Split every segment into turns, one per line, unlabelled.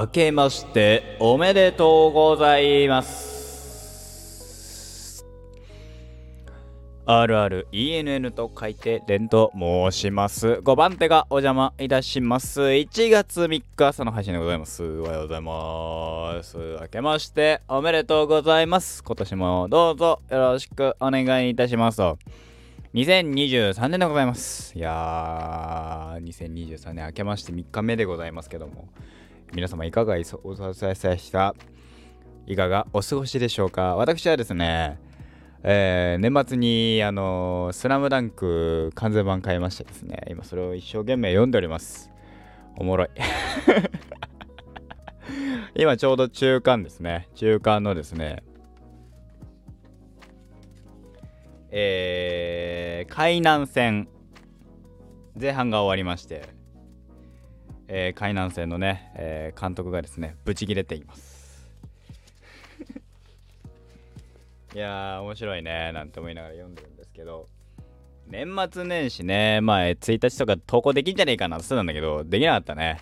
明けましておめでとうございます。RRENN と書いてレンと申します。5番手がお邪魔いたします。1月3日朝の配信でございます。おはようございます。明けましておめでとうございます。今年もどうぞよろしくお願いいたします。2023年でございます。いやー、2023年明けまして3日目でございますけども、皆様いかがいそおさささしたいかがお過ごしでしょうか？私はですね、えー年末にあのスラムダンク完全版買いましてですね、今それを一生懸命読んでおります。おもろい。今ちょうど中間ですね。中間のですね、えー、海南戦前半が終わりまして、えー海南戦のね、えー監督がですねブチギレています。いやー面白いねなんて思いながら読んでるんですけど。年末年始ねまあ1日とか投稿できんじゃねえかなって言ってたんだけどできなかったね。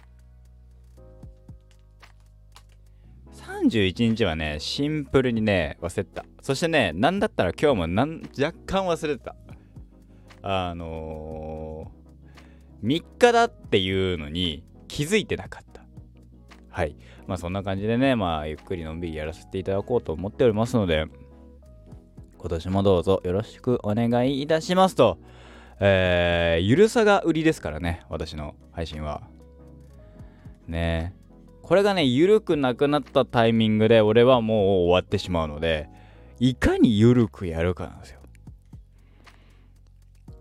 31日はねシンプルにね忘れてた。そしてねなんだったら今日もなん若干忘れてた。あのー、3日だっていうのに気づいてなかった。はい。まあそんな感じでねまあゆっくりのんびりやらせていただこうと思っておりますので今年もどうぞよろしくお願いいたしますと。えー、ゆるさが売りですからね私の配信は。ね。これがねゆるくなくなったタイミングで俺はもう終わってしまうのでいかにゆるくやるかなんですよ。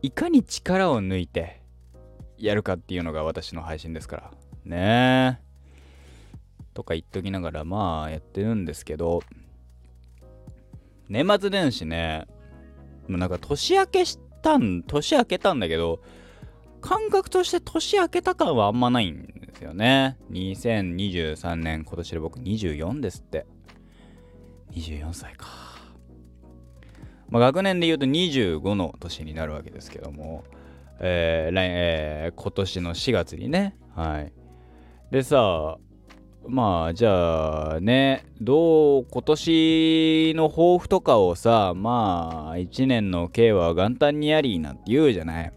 いかに力を抜いてやるかっていうのが私の配信ですから。ね。えとか言っときながらまあやってるんですけど。年末年始ね。もうなんか年明けしたん年明けたんだけど感覚として年明けた感はあんまないんですよね。2023年今年で僕24ですって。24歳か。まあ、学年で言うと25の年になるわけですけども、えー来えー今年の4月にね。はい。でさまあじゃあねどう今年の抱負とかをさまあ1年の計は元旦にやりなんて言うじゃない。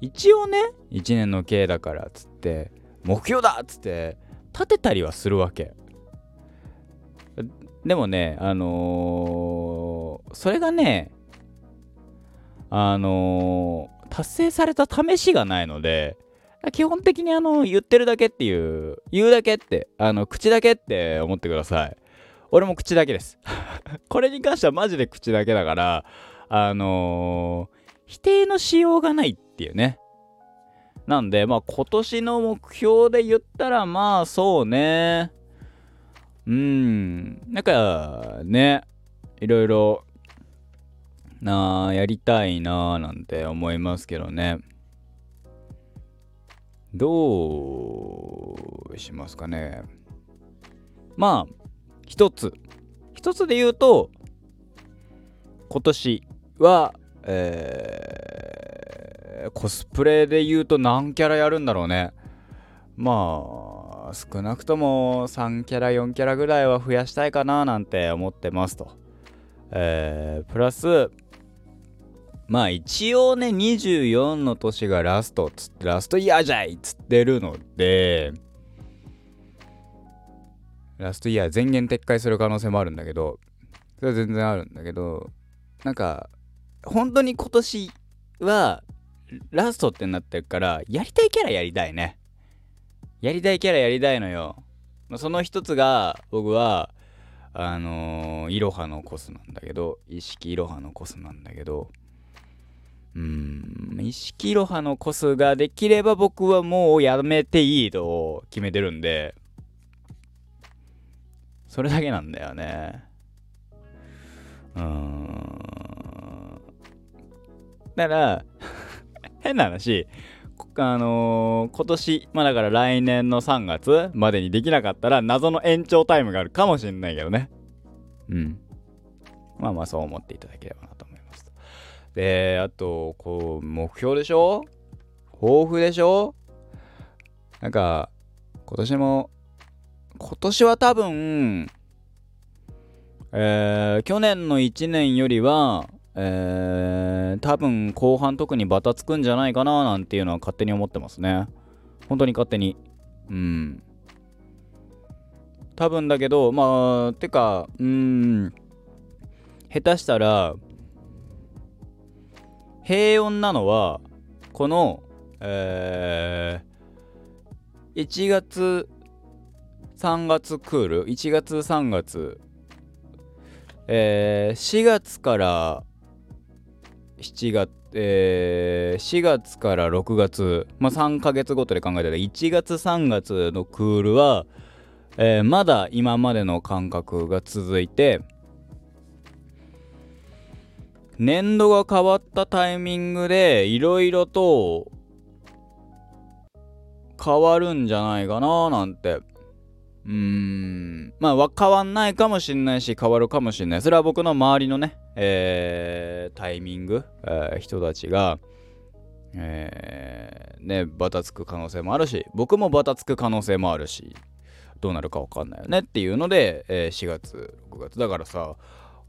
一応ね1年の計だからっつって目標だっつって立てたりはするわけ。でもねあのーそれがねあのー達成された試しがないので基本的にあの言ってるだけっていう言うだけってあの口だけって思ってください。俺も口だけです。これに関してはマジで口だけだからあのー否定のしようがないっていうね。なんでまあ今年の目標で言ったらまあそうね。うん。なんかねいろいろなあやりたいなあなんて思いますけどね。どうしますかね。まあ一つ。一つで言うと今年はえーコスプレで言うと何キャラやるんだろうね。まあ少なくとも3キャラ4キャラぐらいは増やしたいかななんて思ってますと。えープラスまあ一応ね24の年がラストっつってラストイヤーじゃいっつってるのでラストイヤー全言撤回する可能性もあるんだけどそれは全然あるんだけどなんか本当に今年はラストってなってるからやりたいキャラやりたいね。やりたいキャラやりたいのよ。その一つが僕はあのー、イロハのコスなんだけど意識イロハのコスなんだけどうん。意識イロハのコスができれば僕はもうやめていいと決めてるんで。それだけなんだよね。うん。だから 変な話。あのー今年まあだから来年の3月までにできなかったら謎の延長タイムがあるかもしれないけどね。うん。まあまあそう思っていただければなと。であとこう目標でしょ？抱負でしょ？なんか今年も、今年は多分、えー、去年の1年よりは、えー、多分後半特にバタつくんじゃないかななんていうのは勝手に思ってますね。本当に勝手に。うん。多分だけど、まあ、てか、うん、下手したら、平穏なのは、この、えー、1月、3月クール、1月、3月、えー、4月から7月、えー、4月から6月、まあ、3ヶ月ごとで考えたら1月3月のクールは、えー、まだ今までの感覚が続いて年度が変わったタイミングでいろいろと変わるんじゃないかななんて。うーん。まあ変わんないかもしんないし変わるかもしんない。それは僕の周りのね、えー、タイミング、えー、人たちがえー、ねバタつく可能性もあるし僕もバタつく可能性もあるしどうなるか分かんないよねっていうので、えー、4月6月。だからさ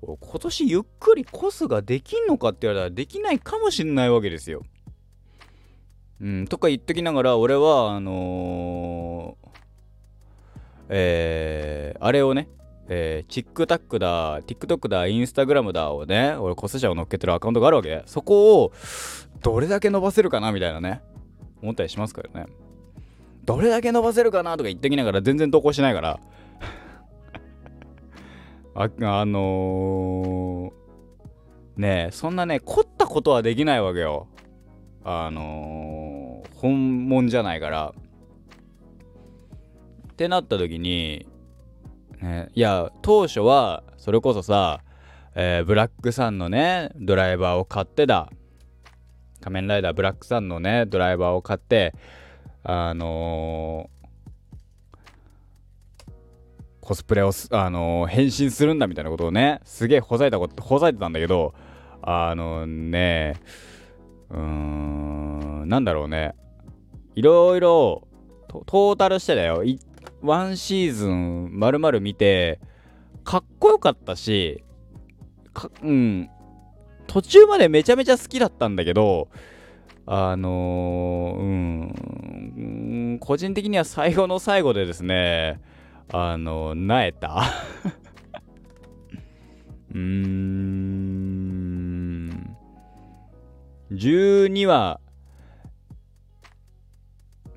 今年ゆっくりコスができんのかって言われたらできないかもしんないわけですよ。うん、とか言っときながら俺はあのー、えー、あれをね、えー、TikTok だ、TikTok だ、Instagram だをね、俺コス社を乗っけてるアカウントがあるわけ。そこをどれだけ伸ばせるかなみたいなね、思ったりしますからね。どれだけ伸ばせるかなとか言ってきながら全然投稿しないからあ、あのー、ねえ、そんなね、凝ったことはできないわけよ。あのー、本物じゃないから。ってなった時に、ね、いや、当初は、それこそさ、えー、ブラックさんのね、ドライバーを買ってだ。仮面ライダーブラックさんのね、ドライバーを買って、あのー、コスプレをあのー、変身するんだみたいなことをね、すげえほざいたこと、ほざいてたんだけど、あのね、うーん、なんだろうね、いろいろトータルしてだよ、ワンシーズン丸々見て、かっこよかったし、うん、途中までめちゃめちゃ好きだったんだけど、あのー、うん、個人的には最後の最後でですね、あの、なえた？うーん、12話、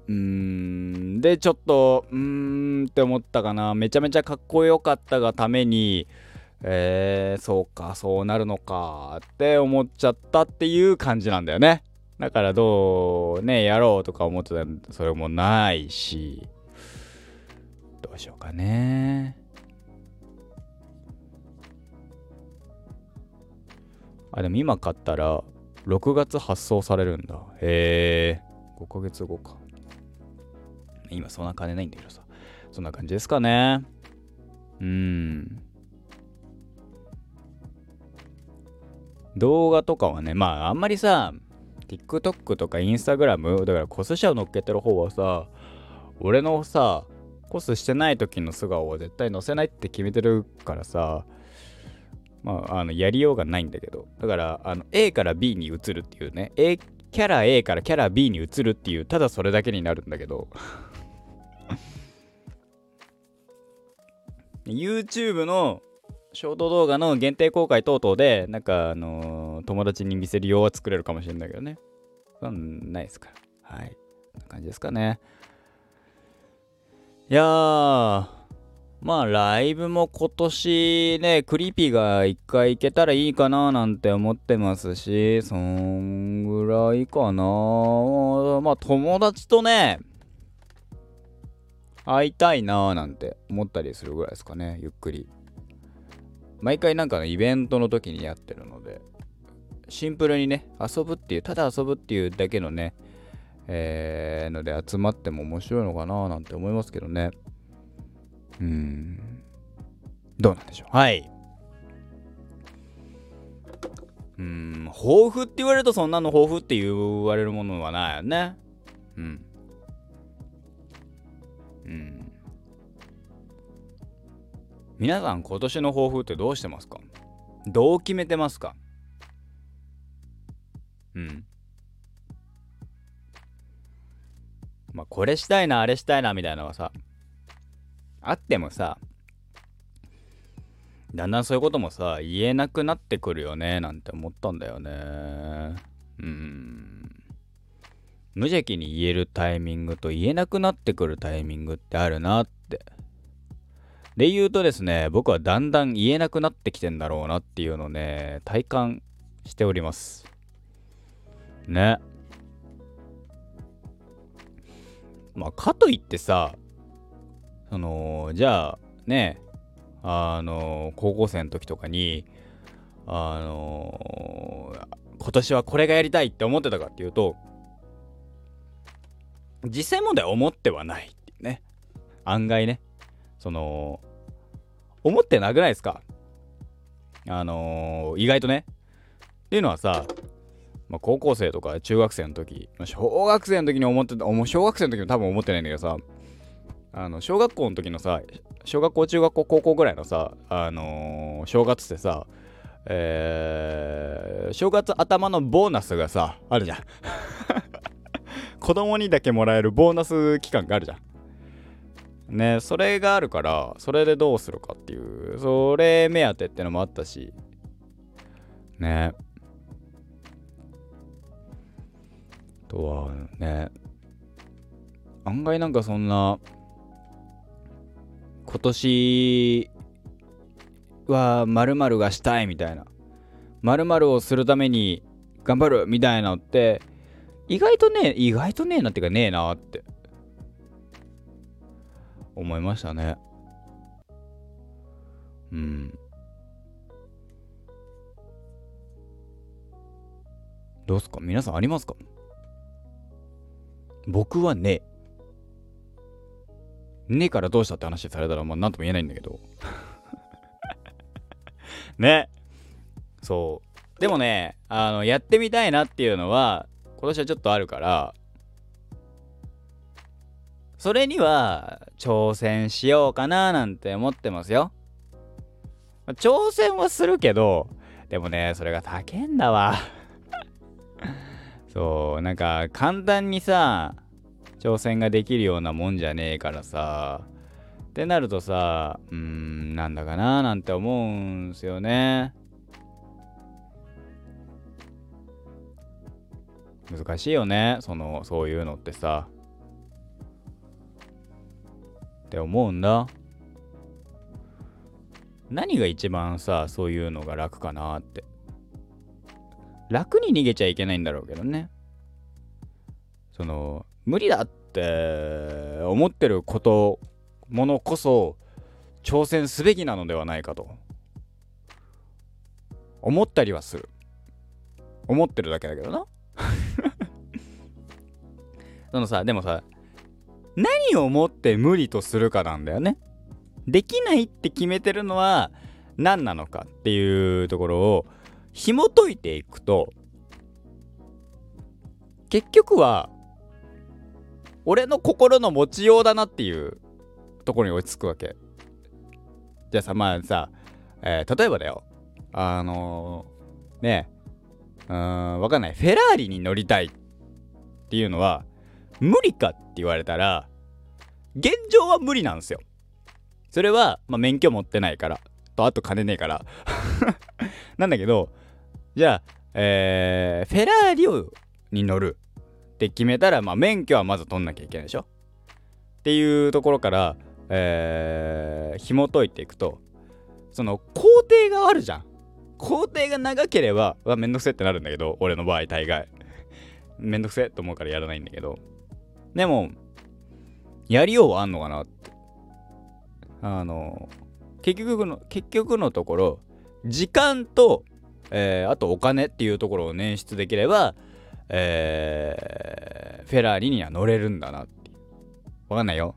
うーん、で、ちょっと、うーんって思ったかな。めちゃめちゃかっこよかったがために、えー、そうか、そうなるのかって思っちゃったっていう感じなんだよね。だからどうね、やろうとか思ってたそれもないし、どうしようかね。あ、でも今買ったら6月発送されるんだ。へえ、5ヶ月後か。今そんな金ないんだけどさ。そんな感じですかね。うん。動画とかはね、まああんまりさ、TikTok とか Instagram だからコス社を乗っけてる方はさ俺のさコスしてない時の素顔を絶対載せないって決めてるからさまああのやりようがないんだけどだからあの A から B に移るっていうね A キャラ A からキャラ B に移るっていうただそれだけになるんだけど YouTube のショート動画の限定公開等々で、なんか、あのー、友達に見せる用は作れるかもしれないけどね。そんないですから。はい。こんな感じですかね。いやー、まあ、ライブも今年ね、クリピが一回行けたらいいかななんて思ってますし、そんぐらいかな。まあ、友達とね、会いたいなーなんて思ったりするぐらいですかね、ゆっくり。毎回なんかのイベントの時にやってるので、シンプルにね、遊ぶっていう、ただ遊ぶっていうだけのね、えー、ので集まっても面白いのかななんて思いますけどね。うん。どうなんでしょう？はい。うん、抱負って言われるとそんなの抱負って言われるものはないよね。うん。うん皆さん今年の抱負ってどうしてますか？どう決めてますか？うんまあこれしたいなあれしたいなみたいなのはさあってもさだんだんそういうこともさ言えなくなってくるよねなんて思ったんだよね。うん。無邪気に言えるタイミングと言えなくなってくるタイミングってあるなって。で言うとですね僕はだんだん言えなくなってきてんだろうなっていうのをね体感しております。ね。まあかといってさそのじゃあねあの高校生の時とかにあの今年はこれがやりたいって思ってたかっていうと実際問題思ってはないっていうね。案外ね。その思ってなくないですか？あのー、意外とね。っていうのはさ、まあ、高校生とか中学生の時、まあ、小学生の時に思ってた小学生の時も多分思ってないんだけどさあの小学校の時のさ小学校中学校高校ぐらいのさあのー、正月ってさえー、正月頭のボーナスがさあるじゃん。子供にだけもらえるボーナス期間があるじゃん。ねそれがあるからそれでどうするかっていうそれ目当てってのもあったし。ね。とはね案外なんかそんな今年は〇〇がしたいみたいな〇〇をするために頑張るみたいなのって意外とね意外とねえなっていうかねえなって思いましたね。うん。どうすか？皆さんありますか？僕はね。ねえからどうしたって話されたらまあ何とも言えないんだけど。ね。そう。でもねあのやってみたいなっていうのは今年はちょっとあるからそれには挑戦しようかななんて思ってますよ。挑戦はするけどでもねそれが高えんだわそうなんか簡単にさ挑戦ができるようなもんじゃねえからさってなるとさうんなんだかななんて思うんすよね。難しいよねそのそういうのってさ。って思うんだ。何が一番さそういうのが楽かなって。楽に逃げちゃいけないんだろうけどね。その無理だって思ってることものこそ挑戦すべきなのではないかと。思ったりはする。思ってるだけだけどな。そのさでもさ何をもって無理とするかなんだよね。できないって決めてるのは何なのかっていうところを紐解いていくと結局は俺の心の持ちようだなっていうところに落ち着くわけ。じゃあさまあさ、えー、例えばだよ。あのー、ねえ。うんわかんない。フェラーリに乗りたいっていうのは無理かって言われたら現状は無理なんですよ。それは、まあ、免許持ってないからとあと金ねえから。なんだけどじゃあ、えー、フェラーリをに乗るって決めたら、まあ、免許はまず取んなきゃいけないでしょ。っていうところから、えー、紐解いていくとその工程があるじゃん。工程が長ければわめんどくせってなるんだけど俺の場合大概。めんどくせと思うからやらないんだけど。でもやりようはあんのかなって。あの結局の結局のところ時間と、えー、あとお金っていうところを捻出できればえー、フェラーリには乗れるんだなって。わかんないよ。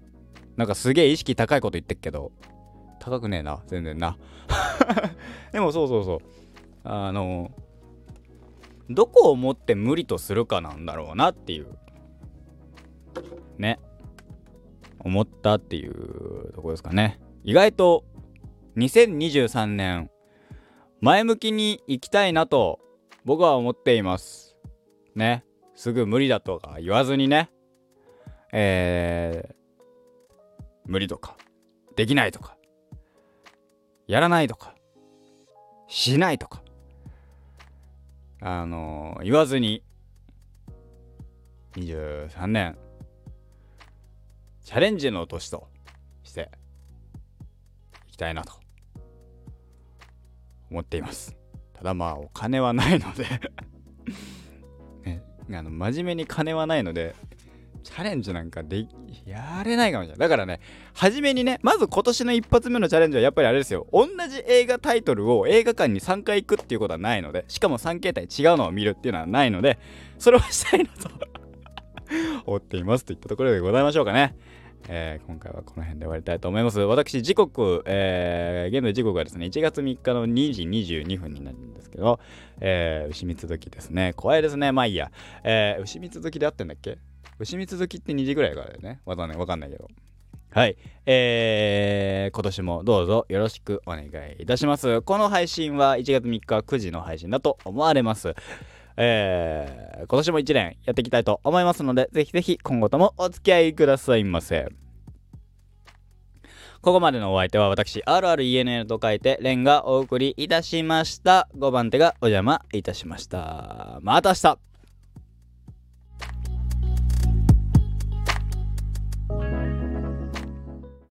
なんかすげえ意識高いこと言ってっけど。高くねえな。全然な。でもそうそうそう。あのどこをもって無理とするかなんだろうなっていう。ね。思ったっていうとこですかね。意外と2023年前向きに行きたいなと僕は思っています。ね。すぐ無理だとか言わずにね。えー、無理とかできないとかやらないとかしないとかあのー、言わずに23年チャレンジの年としていきたいなと。思っていますただまあお金はないので ね、あの真面目に金はないのでチャレンジなんかでやれないかもしれない。だからね、初めにね、まず今年の一発目のチャレンジはやっぱりあれですよ。同じ映画タイトルを映画館に3回行くっていうことはないので、しかも3形態違うのを見るっていうのはないので、それをしたいなと思っていますといったところでございましょうかね。えー、今回はこの辺で終わりたいと思います。私、時刻、えー、現在時刻はですね、1月3日の2時22分になるんですけど、えー、牛蜜時ですね。怖いですね。まあいいや。えー、牛蜜時で合ってんだっけ？牛蜜時って2時ぐらいからだよね。わかんない、わかんないけど。はい。えー、今年もどうぞよろしくお願いいたします。この配信は1月3日9時の配信だと思われます。えー、今年も1年やっていきたいと思いますので、ぜひぜひ今後ともお付き合いくださいませ。ここまでのお相手は私、RRENL と書いて、レンがお送りいたしました。5番手がお邪魔いたしました。また明日